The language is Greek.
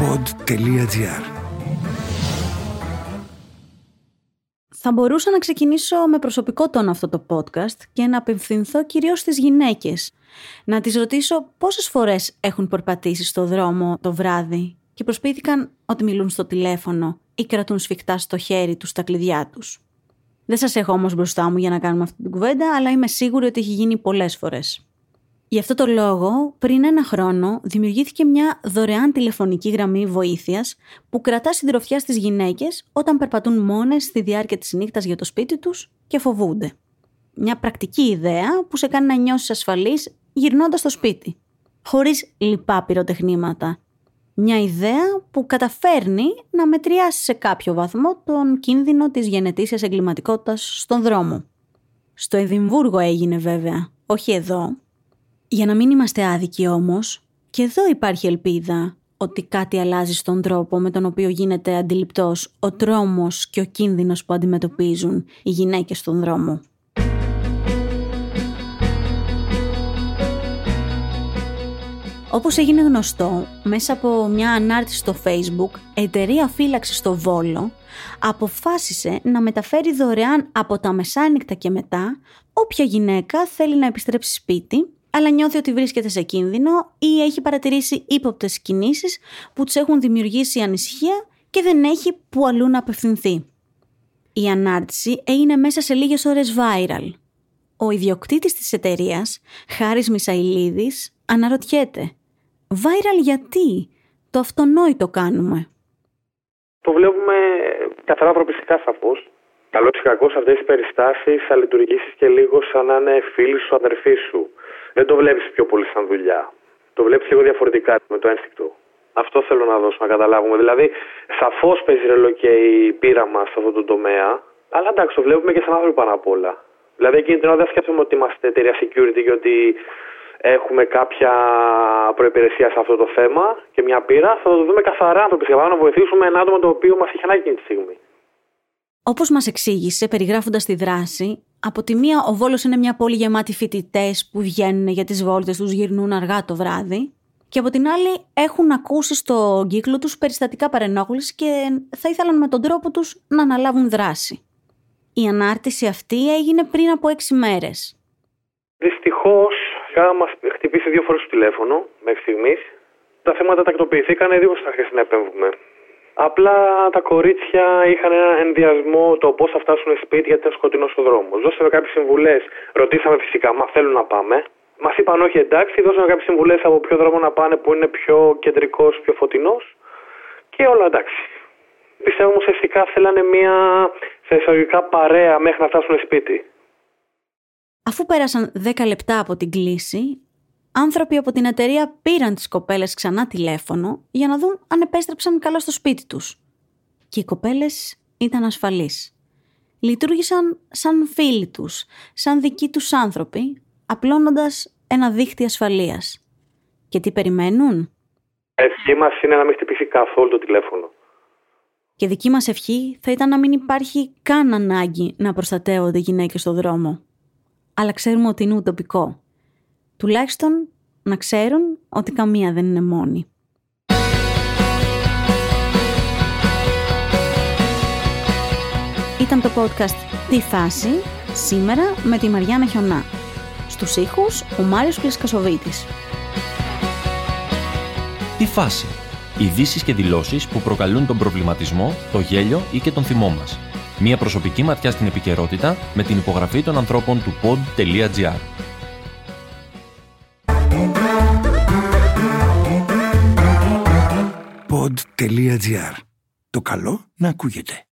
pod.gr Θα μπορούσα να ξεκινήσω με προσωπικό τόνο αυτό το podcast και να απευθυνθώ κυρίως στις γυναίκες. Να τις ρωτήσω πόσες φορές έχουν περπατήσει στο δρόμο το βράδυ και προσπίθηκαν ότι μιλούν στο τηλέφωνο ή κρατούν σφιχτά στο χέρι τους τα κλειδιά τους. Δεν σας έχω όμως μπροστά μου για να κάνουμε αυτή την κουβέντα, αλλά είμαι σίγουρη ότι έχει γίνει πολλές φορές. Γι' αυτό το λόγο, πριν ένα χρόνο, δημιουργήθηκε μια δωρεάν τηλεφωνική γραμμή βοήθειας που κρατά συντροφιά στις γυναίκες όταν περπατούν μόνες στη διάρκεια της νύχτας για το σπίτι τους και φοβούνται. Μια πρακτική ιδέα που σε κάνει να νιώσεις ασφαλής γυρνώντας στο σπίτι. Χωρίς λοιπά πυροτεχνήματα. Μια ιδέα που καταφέρνει να μετριάσει σε κάποιο βαθμό τον κίνδυνο της γενετήσιας εγκληματικότητας στον δρόμο. Στο Εδιμβούργο έγινε βέβαια, όχι εδώ, για να μην είμαστε άδικοι όμως, και εδώ υπάρχει ελπίδα ότι κάτι αλλάζει στον τρόπο με τον οποίο γίνεται αντιληπτός ο τρόμος και ο κίνδυνος που αντιμετωπίζουν οι γυναίκες στον δρόμο. Όπως έγινε γνωστό, μέσα από μια ανάρτηση στο facebook, εταιρεία φύλαξης στο Βόλο αποφάσισε να μεταφέρει δωρεάν από τα μεσάνυχτα και μετά όποια γυναίκα θέλει να επιστρέψει σπίτι αλλά νιώθει ότι βρίσκεται σε κίνδυνο ή έχει παρατηρήσει ύποπτες κινήσεις που τους έχουν δημιουργήσει ανησυχία και δεν έχει που αλλού να απευθυνθεί. Η ανάρτηση έγινε μέσα σε λίγες ώρες viral. Ο ιδιοκτήτης της εταιρείας, Χάρης Μισαηλίδης, αναρωτιέται «Viral γιατί, το αυτονόητο κάνουμε». Το βλέπουμε καθαρά προπιστικά σαφώς. Καλό ή κακός αυτές τι περιστάσεις θα λειτουργήσεις και λίγο σαν να είναι φίλη σου, αδερφή σου δεν το βλέπεις πιο πολύ σαν δουλειά. Το βλέπεις λίγο διαφορετικά με το ένστικτο. Αυτό θέλω να δώσω να καταλάβουμε. Δηλαδή, σαφώς παίζει ρόλο και η πείρα μας σε αυτό το τομέα, αλλά εντάξει, το βλέπουμε και σαν άνθρωποι πάνω απ' όλα. Δηλαδή, εκείνη την ώρα δεν σκέφτομαι ότι είμαστε εταιρεία security και ότι έχουμε κάποια προπηρεσία σε αυτό το θέμα και μια πείρα. Θα το δούμε καθαρά άνθρωποι να βοηθήσουμε ένα άτομο το οποίο μας έχει ανάγκη εκείνη τη στιγμή. Όπως μας εξήγησε, περιγράφοντας τη δράση, από τη μία ο Βόλος είναι μια πόλη γεμάτη φοιτητές που βγαίνουν για τις βόλτες τους, γυρνούν αργά το βράδυ. Και από την άλλη έχουν ακούσει στο κύκλο τους περιστατικά παρενόχλησης και θα ήθελαν με τον τρόπο τους να αναλάβουν δράση. Η ανάρτηση αυτή έγινε πριν από έξι μέρες. Δυστυχώς, είχα μας χτυπήσει δύο φορές το τηλέφωνο μέχρι στιγμής. Τα θέματα τακτοποιηθήκαν, δύο θα χρειαστεί να επέμβουμε. Απλά τα κορίτσια είχαν ένα ενδιασμό το πώς θα φτάσουν σπίτι γιατί ήταν σκοτεινός ο δρόμος. Δώσαμε κάποιες συμβουλές. Ρωτήσαμε φυσικά, μα θέλουν να πάμε. Μας είπαν όχι εντάξει, δώσαμε κάποιες συμβουλές από ποιο δρόμο να πάνε που είναι πιο κεντρικός, πιο φωτεινός. Και όλα εντάξει. Πιστεύω ουσιαστικά θέλανε μια σε παρέα μέχρι να φτάσουν σπίτι. Αφού πέρασαν 10 λεπτά από την κλίση, άνθρωποι από την εταιρεία πήραν τις κοπέλες ξανά τηλέφωνο για να δουν αν επέστρεψαν καλά στο σπίτι τους. Και οι κοπέλες ήταν ασφαλείς. Λειτουργήσαν σαν φίλοι τους, σαν δικοί τους άνθρωποι, απλώνοντας ένα δίχτυ ασφαλείας. Και τι περιμένουν; Ευχή μας είναι να μην χτυπήσει καθόλου το τηλέφωνο. Και δική μας ευχή θα ήταν να μην υπάρχει καν ανάγκη να προστατεύονται γυναίκες στο δρόμο. Αλλά ξέρουμε ότι είναι ουτοπικό. Τουλάχιστον να ξέρουν ότι καμία δεν είναι μόνη. Ήταν το podcast «Τι φάση» σήμερα με τη Μαριάννα Χιονά. Στους ήχους ο Μάριος Κλεσκασοβίτης. «Τι φάση» Ειδήσεις και δηλώσεις που προκαλούν τον προβληματισμό, το γέλιο ή και τον θυμό μας. Μία προσωπική ματιά στην επικαιρότητα με την υπογραφή των ανθρώπων του pod.gr. pod.gr. Το καλό να ακούγεται.